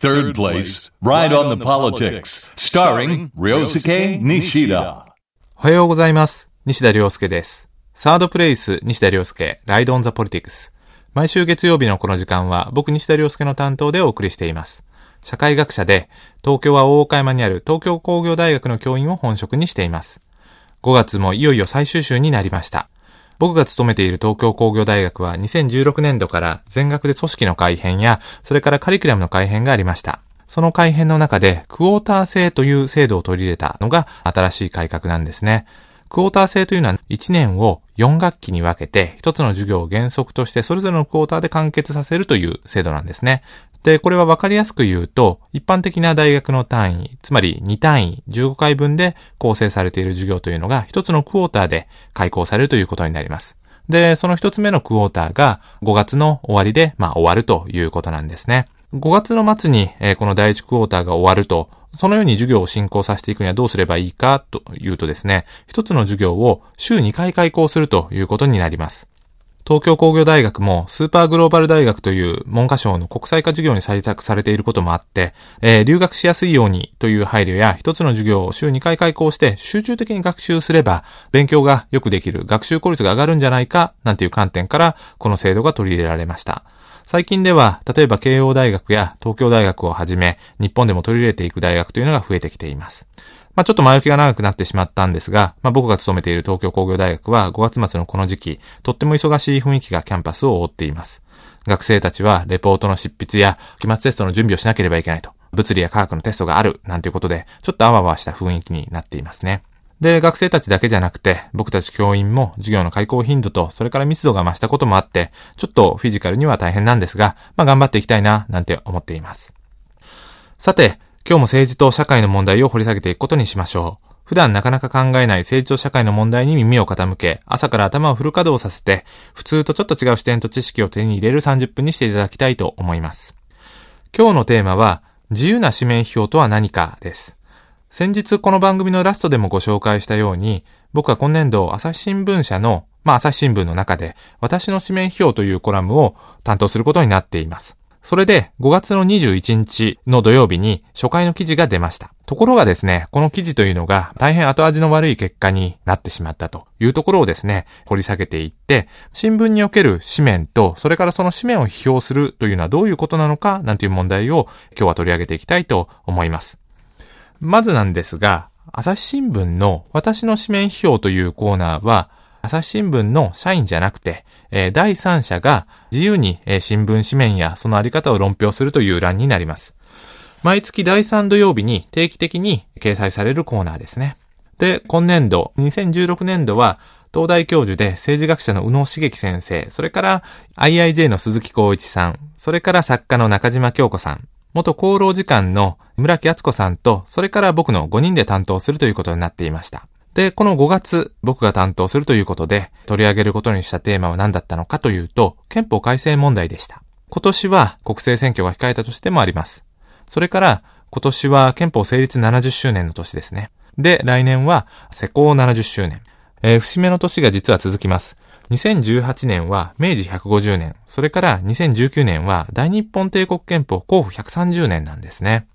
Third place, Ride on the Politics, starring Ryosuke Nishida. おはようございます。西田亮介です。サードプレイス西田亮介、ライドオンザポリティクス。毎週月曜日のこの時間は僕西田亮介の担当でお送りしています。社会学者で、東京は大岡山にある東京工業大学の教員を本職にしています。5月もいよいよ最終週になりました。僕が勤めている東京工業大学は2016年度から全学で組織の改編や、それからカリキュラムの改編がありました。その改編の中で、クォーター制という制度を取り入れたのが新しい改革なんですね。クォーター制というのは1年を4学期に分けて1つの授業を原則としてそれぞれのクォーターで完結させるという制度なんですね。で、これは分かりやすく言うと、一般的な大学の単位、つまり2単位15回分で構成されている授業というのが1つのクォーターで開講されるということになります。で、その1つ目のクォーターが5月の終わりで、まあ終わるということなんですね。5月の末に、えーこの第1クォーターが終わると、そのように授業を進行させていくにはどうすればいいかというとですね、一つの授業を週2回開講するということになります。東京工業大学もスーパーグローバル大学という文科省の国際化事業に採択されていることもあって、えー留学しやすいようにという配慮や一つの授業を週2回開講して集中的に学習すれば勉強がよくできる学習効率が上がるんじゃないかなんていう観点からこの制度が取り入れられました。最近では、例えば慶応大学や東京大学をはじめ、日本でも取り入れていく大学というのが増えてきています。まあちょっと前置きが長くなってしまったんですが、まあ僕が勤めている東京工業大学は5月末のこの時期、とっても忙しい雰囲気がキャンパスを覆っています。学生たちはレポートの執筆や期末テストの準備をしなければいけないと。物理や科学のテストがあるなんていうことで、ちょっとあわわした雰囲気になっていますね。で、学生たちだけじゃなくて、僕たち教員も授業の開講頻度と、それから密度が増したこともあって、ちょっとフィジカルには大変なんですが、まあ頑張っていきたいな、なんて思っています。さて、今日も政治と社会の問題を掘り下げていくことにしましょう。普段なかなか考えない政治と社会の問題に耳を傾け、朝から頭をフル稼働させて、普通とちょっと違う視点と知識を手に入れる30分にしていただきたいと思います。今日のテーマは、自由な紙面表とは何かです。先日この番組のラストでもご紹介したように、僕は今年度朝日新聞社の、まあ朝日新聞の中で、私の紙面表というコラムを担当することになっています。それで5月の21日の土曜日に初回の記事が出ました。ところがですね、この記事というのが大変後味の悪い結果になってしまったというところをですね、掘り下げていって、新聞における紙面と、それからその紙面を批評するというのはどういうことなのか、なんていう問題を今日は取り上げていきたいと思います。まずなんですが、朝日新聞の私の紙面批評というコーナーは、朝日新聞の社員じゃなくて、え第三者が自由に、え新聞紙面やそのあり方を論評するという欄になります。毎月第3土曜日に定期的に掲載されるコーナーですね。で、今年度、2016年度は、東大教授で政治学者の宇野茂樹先生、それから IIJ の鈴木光一さん、それから作家の中島京子さん、元厚労次官の村木敦子さんと、それから僕の5人で担当するということになっていました。で、この5月、僕が担当するということで、取り上げることにしたテーマは何だったのかというと、憲法改正問題でした。今年は国政選挙が控えた年でもあります。それから、今年は憲法成立70周年の年ですね。で、来年は施行70周年。えー節目の年が実は続きます。2018年は明治150年、それから2019年は大日本帝国憲法公布130年なんですね。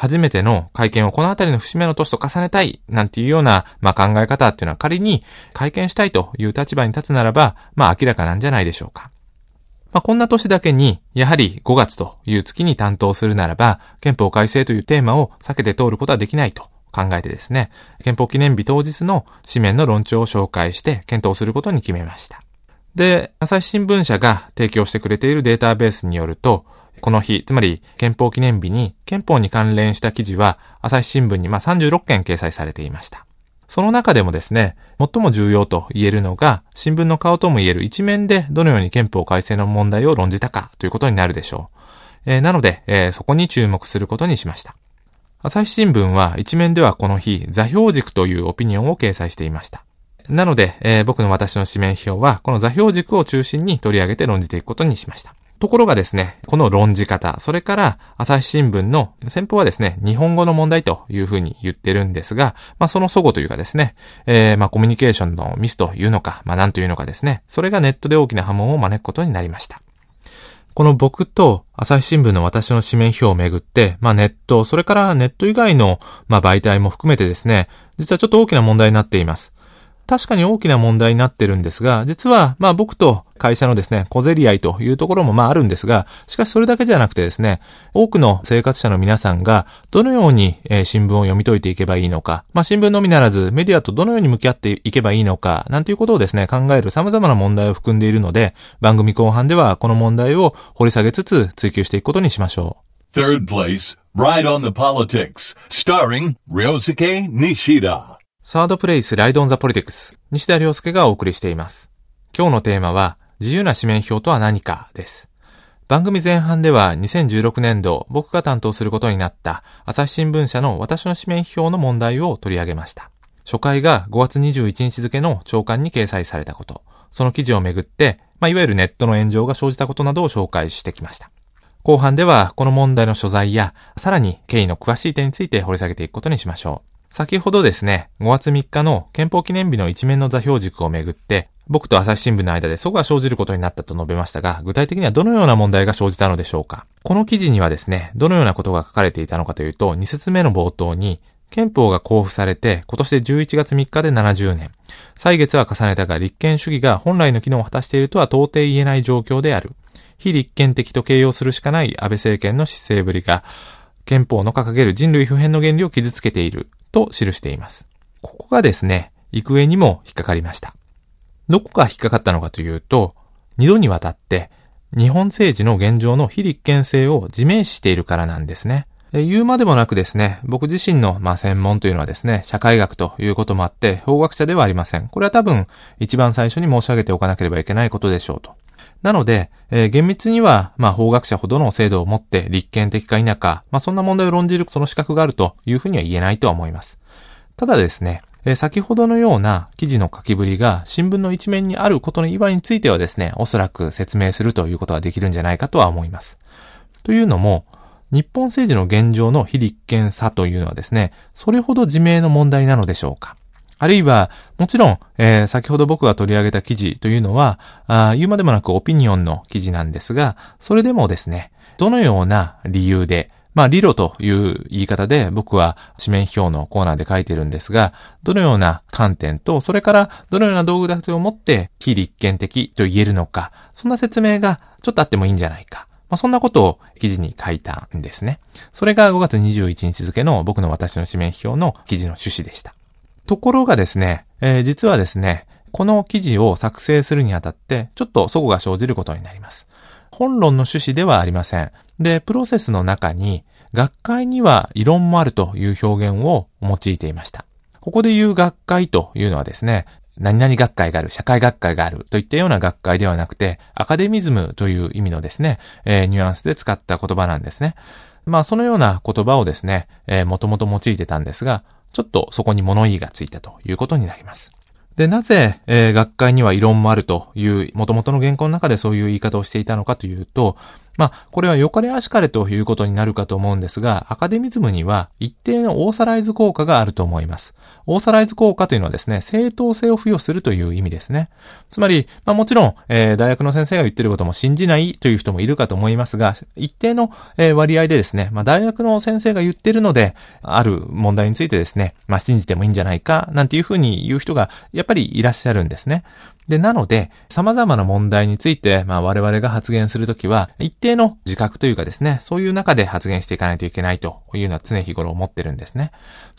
初めての会見をこのあたりの節目の年と重ねたい、なんていうような、まあ、考え方っていうのは仮に会見したいという立場に立つならば、まあ、明らかなんじゃないでしょうか。まあ、こんな年だけに、やはり5月という月に担当するならば、憲法改正というテーマを避けて通ることはできないと考えてですね、憲法記念日当日の紙面の論調を紹介して検討することに決めました。で、朝日新聞社が提供してくれているデータベースによると、この日、つまり憲法記念日に憲法に関連した記事は朝日新聞にま36件掲載されていました。その中でもですね、最も重要と言えるのが、新聞の顔とも言える一面でどのように憲法改正の問題を論じたかということになるでしょう。えーなので、えーそこに注目することにしました。朝日新聞は一面ではこの日、座標軸というオピニオンを掲載していました。なので、えー僕の私の紙面表は、この座標軸を中心に取り上げて論じていくことにしました。ところがですね、この論じ方、それから朝日新聞の先方はですね、日本語の問題というふうに言ってるんですが、まあその祖語というかですね、えーまあコミュニケーションのミスというのか、まあなんというのかですね、それがネットで大きな波紋を招くことになりました。この僕と朝日新聞の私の紙面表をめぐって、まあネット、それからネット以外の、まあ媒体も含めてですね、実はちょっと大きな問題になっています。確かに大きな問題になってるんですが、実は、まあ僕と会社のですね、小競り合いというところもまああるんですが、しかしそれだけじゃなくてですね、多くの生活者の皆さんがどのように、え、新聞を読み解いていけばいいのか、まあ新聞のみならずメディアとどのように向き合っていけばいいのか、なんていうことをですね、考える様々な問題を含んでいるので、番組後半ではこの問題を掘り下げつつ追求していくことにしましょう。Third place, Ride on the Politics, starring Ryosuke Nishida. サードプレイスライドオンザポリティクス、西田亮介がお送りしています。今日のテーマは、自由な紙面表とは何かです。番組前半では2016年度僕が担当することになった朝日新聞社の私の紙面表の問題を取り上げました。初回が5月21日付の朝刊に掲載されたこと、その記事をめぐって、まあ、いわゆるネットの炎上が生じたことなどを紹介してきました。後半ではこの問題の所在や、さらに経緯の詳しい点について掘り下げていくことにしましょう。先ほどですね、5月3日の憲法記念日の一面の座標軸をめぐって、僕と朝日新聞の間でそこが生じることになったと述べましたが、具体的にはどのような問題が生じたのでしょうかこの記事にはですね、どのようなことが書かれていたのかというと、2節目の冒頭に、憲法が交付されて、今年で11月3日で70年。歳月は重ねたが立憲主義が本来の機能を果たしているとは到底言えない状況である。非立憲的と形容するしかない安倍政権の姿勢ぶりが、憲法の掲げる人類普遍の原理を傷つけていると記しています。ここがですね、幾重にも引っかかりました。どこが引っかかったのかというと、二度にわたって日本政治の現状の非立憲性を自明しているからなんですね。言うまでもなくですね、僕自身の、まあ、専門というのはですね、社会学ということもあって、法学者ではありません。これは多分、一番最初に申し上げておかなければいけないことでしょうと。なので、えー、厳密には、まあ、法学者ほどの制度を持って立憲的か否か、まあ、そんな問題を論じるその資格があるというふうには言えないとは思います。ただですね、えー、先ほどのような記事の書きぶりが新聞の一面にあることの祝いについてはですね、おそらく説明するということができるんじゃないかとは思います。というのも、日本政治の現状の非立憲さというのはですね、それほど自明の問題なのでしょうかあるいは、もちろん、えー、先ほど僕が取り上げた記事というのは、あ言うまでもなくオピニオンの記事なんですが、それでもですね、どのような理由で、まあ、理路という言い方で僕は紙面表のコーナーで書いてるんですが、どのような観点と、それからどのような道具だと思って非立憲的と言えるのか、そんな説明がちょっとあってもいいんじゃないか。まあ、そんなことを記事に書いたんですね。それが5月21日付の僕の私の紙面表の記事の趣旨でした。ところがですね、えー、実はですね、この記事を作成するにあたって、ちょっと齟齬が生じることになります。本論の趣旨ではありません。で、プロセスの中に、学会には異論もあるという表現を用いていました。ここで言う学会というのはですね、何々学会がある、社会学会があるといったような学会ではなくて、アカデミズムという意味のですね、えー、ニュアンスで使った言葉なんですね。まあ、そのような言葉をですね、えー、もともと用いてたんですが、ちょっとそこに物言いがついたということになります。で、なぜ、えー、学会には異論もあるという、元々の原稿の中でそういう言い方をしていたのかというと、まあ、これは良かれ悪しかれということになるかと思うんですが、アカデミズムには一定のオーサライズ効果があると思います。オーサライズ効果というのはですね、正当性を付与するという意味ですね。つまり、まあもちろん、えー、大学の先生が言ってることも信じないという人もいるかと思いますが、一定の、えー、割合でですね、まあ大学の先生が言ってるので、ある問題についてですね、まあ信じてもいいんじゃないか、なんていうふうに言う人がやっぱりいらっしゃるんですね。で、なので、様々な問題について、まあ我々が発言するときは、一定の自覚というかですね、そういう中で発言していかないといけないというのは常日頃思ってるんですね。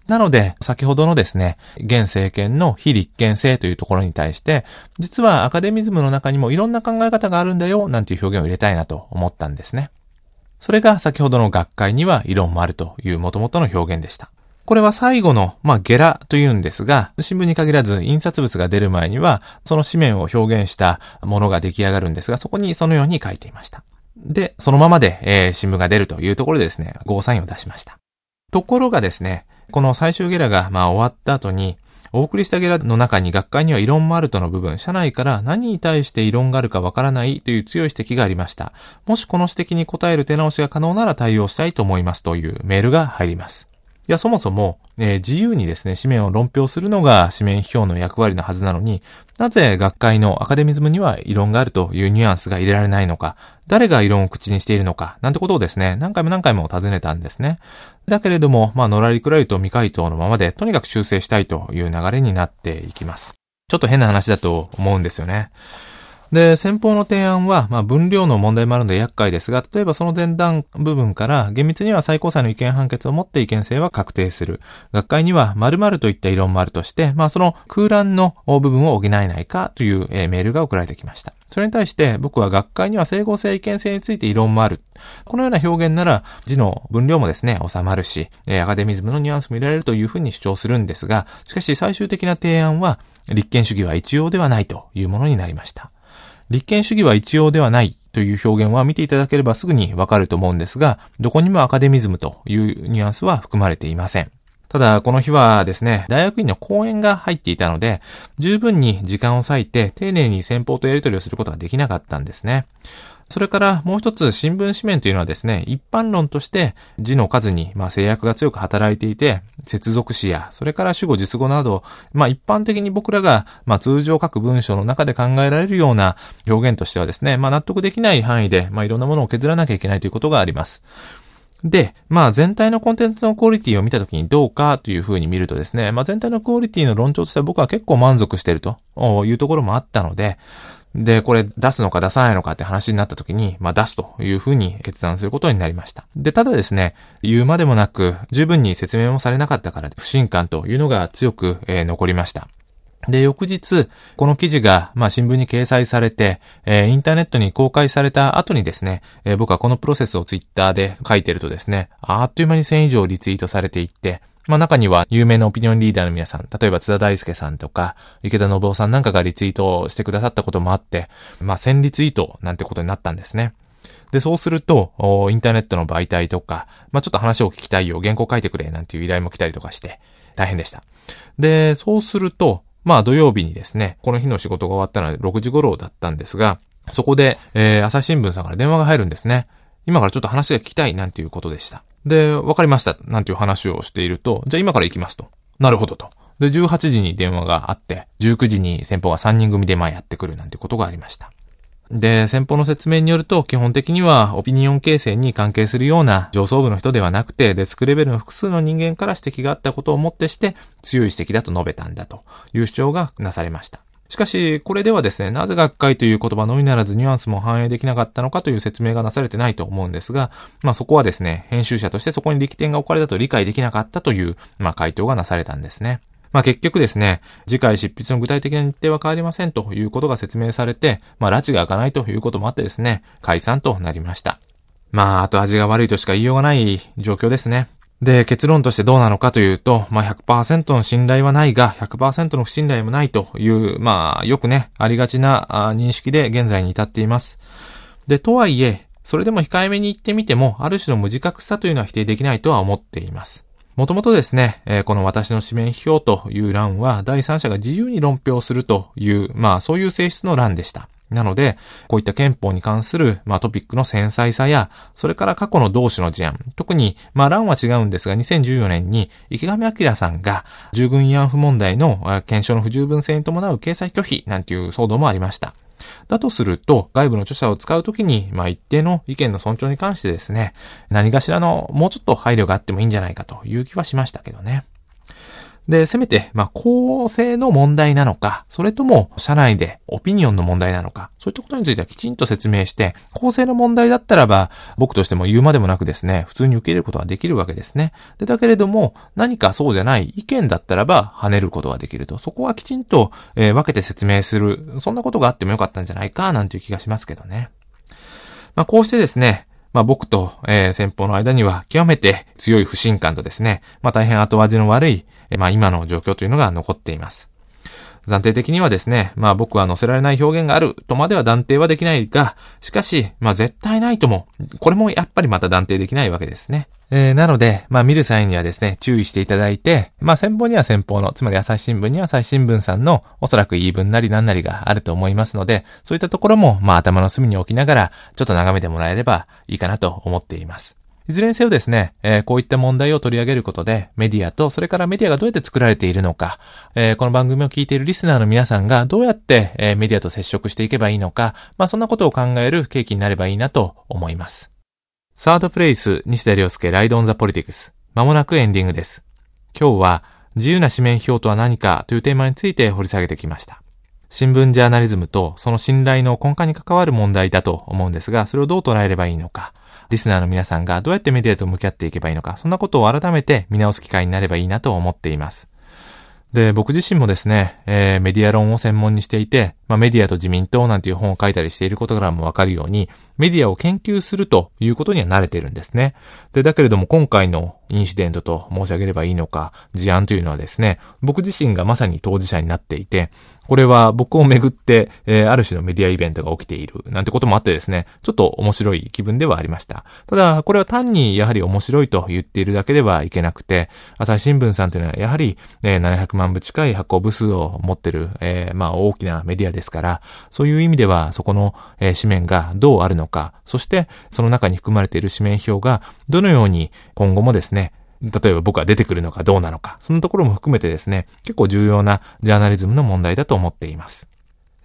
なので、先ほどのですね、現政権の非立憲性というところに対して、実はアカデミズムの中にもいろんな考え方があるんだよ、なんていう表現を入れたいなと思ったんですね。それが先ほどの学会には異論もあるという元々の表現でした。これは最後の、まあ、ゲラというんですが、新聞に限らず印刷物が出る前には、その紙面を表現したものが出来上がるんですが、そこにそのように書いていました。で、そのままで、えー、新聞が出るというところでですね、ゴーサインを出しました。ところがですね、この最終ゲラが、まあ、終わった後に、お送りしたゲラの中に学会には異論もあるとの部分、社内から何に対して異論があるかわからないという強い指摘がありました。もしこの指摘に答える手直しが可能なら対応したいと思いますというメールが入ります。や、そもそも、えー、自由にですね、紙面を論評するのが紙面表の役割のはずなのに、なぜ学会のアカデミズムには異論があるというニュアンスが入れられないのか、誰が異論を口にしているのか、なんてことをですね、何回も何回も尋ねたんですね。だけれども、まあ、のらりくらりと未回答のままで、とにかく修正したいという流れになっていきます。ちょっと変な話だと思うんですよね。で、先方の提案は、まあ、分量の問題もあるので厄介ですが、例えばその前段部分から、厳密には最高裁の意見判決をもって意見性は確定する。学会には〇〇といった異論もあるとして、まあ、その空欄の部分を補えないかという、えー、メールが送られてきました。それに対して僕は学会には整合性意見性について異論もある。このような表現なら字の分量もですね、収まるし、アカデミズムのニュアンスも見られるというふうに主張するんですが、しかし最終的な提案は立憲主義は一様ではないというものになりました。立憲主義は一様ではないという表現は見ていただければすぐにわかると思うんですが、どこにもアカデミズムというニュアンスは含まれていません。ただ、この日はですね、大学院の講演が入っていたので、十分に時間を割いて丁寧に先方とやり取りをすることができなかったんですね。それからもう一つ新聞紙面というのはですね、一般論として字の数にまあ制約が強く働いていて、接続詞や、それから主語実語など、まあ一般的に僕らがまあ通常書く文章の中で考えられるような表現としてはですね、まあ納得できない範囲でまあいろんなものを削らなきゃいけないということがあります。で、まあ全体のコンテンツのクオリティを見たときにどうかというふうに見るとですね、まあ全体のクオリティの論調としては僕は結構満足しているというところもあったので、で、これ出すのか出さないのかって話になった時に、まあ出すというふうに決断することになりました。で、ただですね、言うまでもなく、十分に説明もされなかったから、不信感というのが強く、えー、残りました。で、翌日、この記事が、まあ、新聞に掲載されて、えー、インターネットに公開された後にですね、えー、僕はこのプロセスをツイッターで書いてるとですね、あっという間に1000以上リツイートされていって、まあ中には有名なオピニオンリーダーの皆さん、例えば津田大介さんとか、池田信夫さんなんかがリツイートしてくださったこともあって、まあ1000リツイートなんてことになったんですね。で、そうすると、インターネットの媒体とか、まあちょっと話を聞きたいよ、原稿書いてくれ、なんていう依頼も来たりとかして、大変でした。で、そうすると、まあ土曜日にですね、この日の仕事が終わったのは6時頃だったんですが、そこで、えー、朝日新聞さんから電話が入るんですね。今からちょっと話が聞きたいなんていうことでした。で、わかりました。なんていう話をしていると、じゃあ今から行きますと。なるほどと。で、18時に電話があって、19時に先方が3人組でまあやってくるなんてことがありました。で、先方の説明によると、基本的にはオピニオン形成に関係するような上層部の人ではなくて、デスクレベルの複数の人間から指摘があったことをもってして、強い指摘だと述べたんだという主張がなされました。しかし、これではですね、なぜ学会という言葉のみならずニュアンスも反映できなかったのかという説明がなされてないと思うんですが、まあそこはですね、編集者としてそこに力点が置かれたと理解できなかったという、まあ回答がなされたんですね。まあ結局ですね、次回執筆の具体的な日程は変わりませんということが説明されて、まあ拉致が開かないということもあってですね、解散となりました。まあ、後味が悪いとしか言いようがない状況ですね。で、結論としてどうなのかというと、まあ、100%の信頼はないが、100%の不信頼もないという、まあ、よくね、ありがちな認識で現在に至っています。で、とはいえ、それでも控えめに言ってみても、ある種の無自覚さというのは否定できないとは思っています。もともとですね、えー、この私の指名批評という欄は、第三者が自由に論評するという、まあ、そういう性質の欄でした。なので、こういった憲法に関する、まあ、トピックの繊細さや、それから過去の同種の事案、特に、まあ、欄は違うんですが、2014年に池上彰さんが、従軍慰安婦問題の検証の不十分性に伴う掲載拒否なんていう騒動もありました。だとすると、外部の著者を使うときに、まあ一定の意見の尊重に関してですね、何かしらのもうちょっと配慮があってもいいんじゃないかという気はしましたけどね。で、せめて、まあ、公正の問題なのか、それとも、社内でオピニオンの問題なのか、そういったことについてはきちんと説明して、公正の問題だったらば、僕としても言うまでもなくですね、普通に受け入れることができるわけですね。で、だけれども、何かそうじゃない意見だったらば、跳ねることができると。そこはきちんと、えー、分けて説明する。そんなことがあってもよかったんじゃないか、なんていう気がしますけどね。まあ、こうしてですね、まあ僕と、えー、先方の間には極めて強い不信感とですね、まあ大変後味の悪い、まあ今の状況というのが残っています。暫定的にはですね、まあ僕は載せられない表現があるとまでは断定はできないが、しかし、まあ絶対ないとも、これもやっぱりまた断定できないわけですね。えー、なので、まあ見る際にはですね、注意していただいて、まあ先方には先方の、つまり朝日新聞には朝日新聞さんのおそらく言い分なり何なりがあると思いますので、そういったところも、まあ頭の隅に置きながら、ちょっと眺めてもらえればいいかなと思っています。いずれにせよですね、えー、こういった問題を取り上げることで、メディアと、それからメディアがどうやって作られているのか、えー、この番組を聞いているリスナーの皆さんがどうやって、えー、メディアと接触していけばいいのか、まあそんなことを考える契機になればいいなと思います。サードプレイス、西田亮介ライドオンザポリティクス。まもなくエンディングです。今日は、自由な紙面表とは何かというテーマについて掘り下げてきました。新聞ジャーナリズムとその信頼の根幹に関わる問題だと思うんですが、それをどう捉えればいいのか、リスナーの皆さんがどうやってメディアと向き合っていけばいいのか、そんなことを改めて見直す機会になればいいなと思っています。で、僕自身もですね、えー、メディア論を専門にしていて、まあ、メディアと自民党なんていう本を書いたりしていることからもわかるように、メディアを研究するということには慣れてるんですね。で、だけれども今回のインシデントと申し上げればいいのか、事案というのはですね、僕自身がまさに当事者になっていて、これは僕をめぐって、えー、ある種のメディアイベントが起きている、なんてこともあってですね、ちょっと面白い気分ではありました。ただ、これは単にやはり面白いと言っているだけではいけなくて、朝日新聞さんというのはやはり、えー、700万部近い発行部数を持ってる、えー、まあ大きなメディアですから、そういう意味ではそこの、えー、紙面がどうあるのか、かそしてその中に含まれている紙面表がどのように今後もですね、例えば僕が出てくるのかどうなのか、そのところも含めてですね、結構重要なジャーナリズムの問題だと思っています。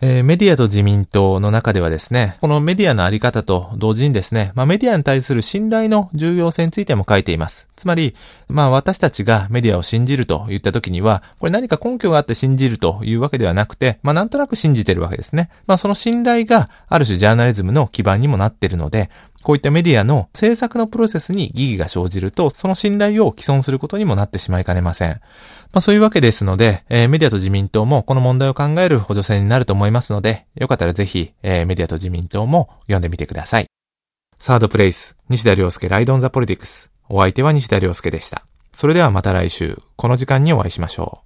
えー、メディアと自民党の中ではですね、このメディアのあり方と同時にですね、まあメディアに対する信頼の重要性についても書いています。つまり、まあ私たちがメディアを信じると言った時には、これ何か根拠があって信じるというわけではなくて、まあなんとなく信じてるわけですね。まあその信頼がある種ジャーナリズムの基盤にもなっているので、こういったメディアの制作のプロセスに疑義が生じると、その信頼を既存することにもなってしまいかねません。まあそういうわけですので、えー、メディアと自民党もこの問題を考える補助線になると思いますので、よかったらぜひ、えー、メディアと自民党も読んでみてください。サードプレイス、西田亮介ライドオンザポリティクス。お相手は西田亮介でした。それではまた来週、この時間にお会いしましょう。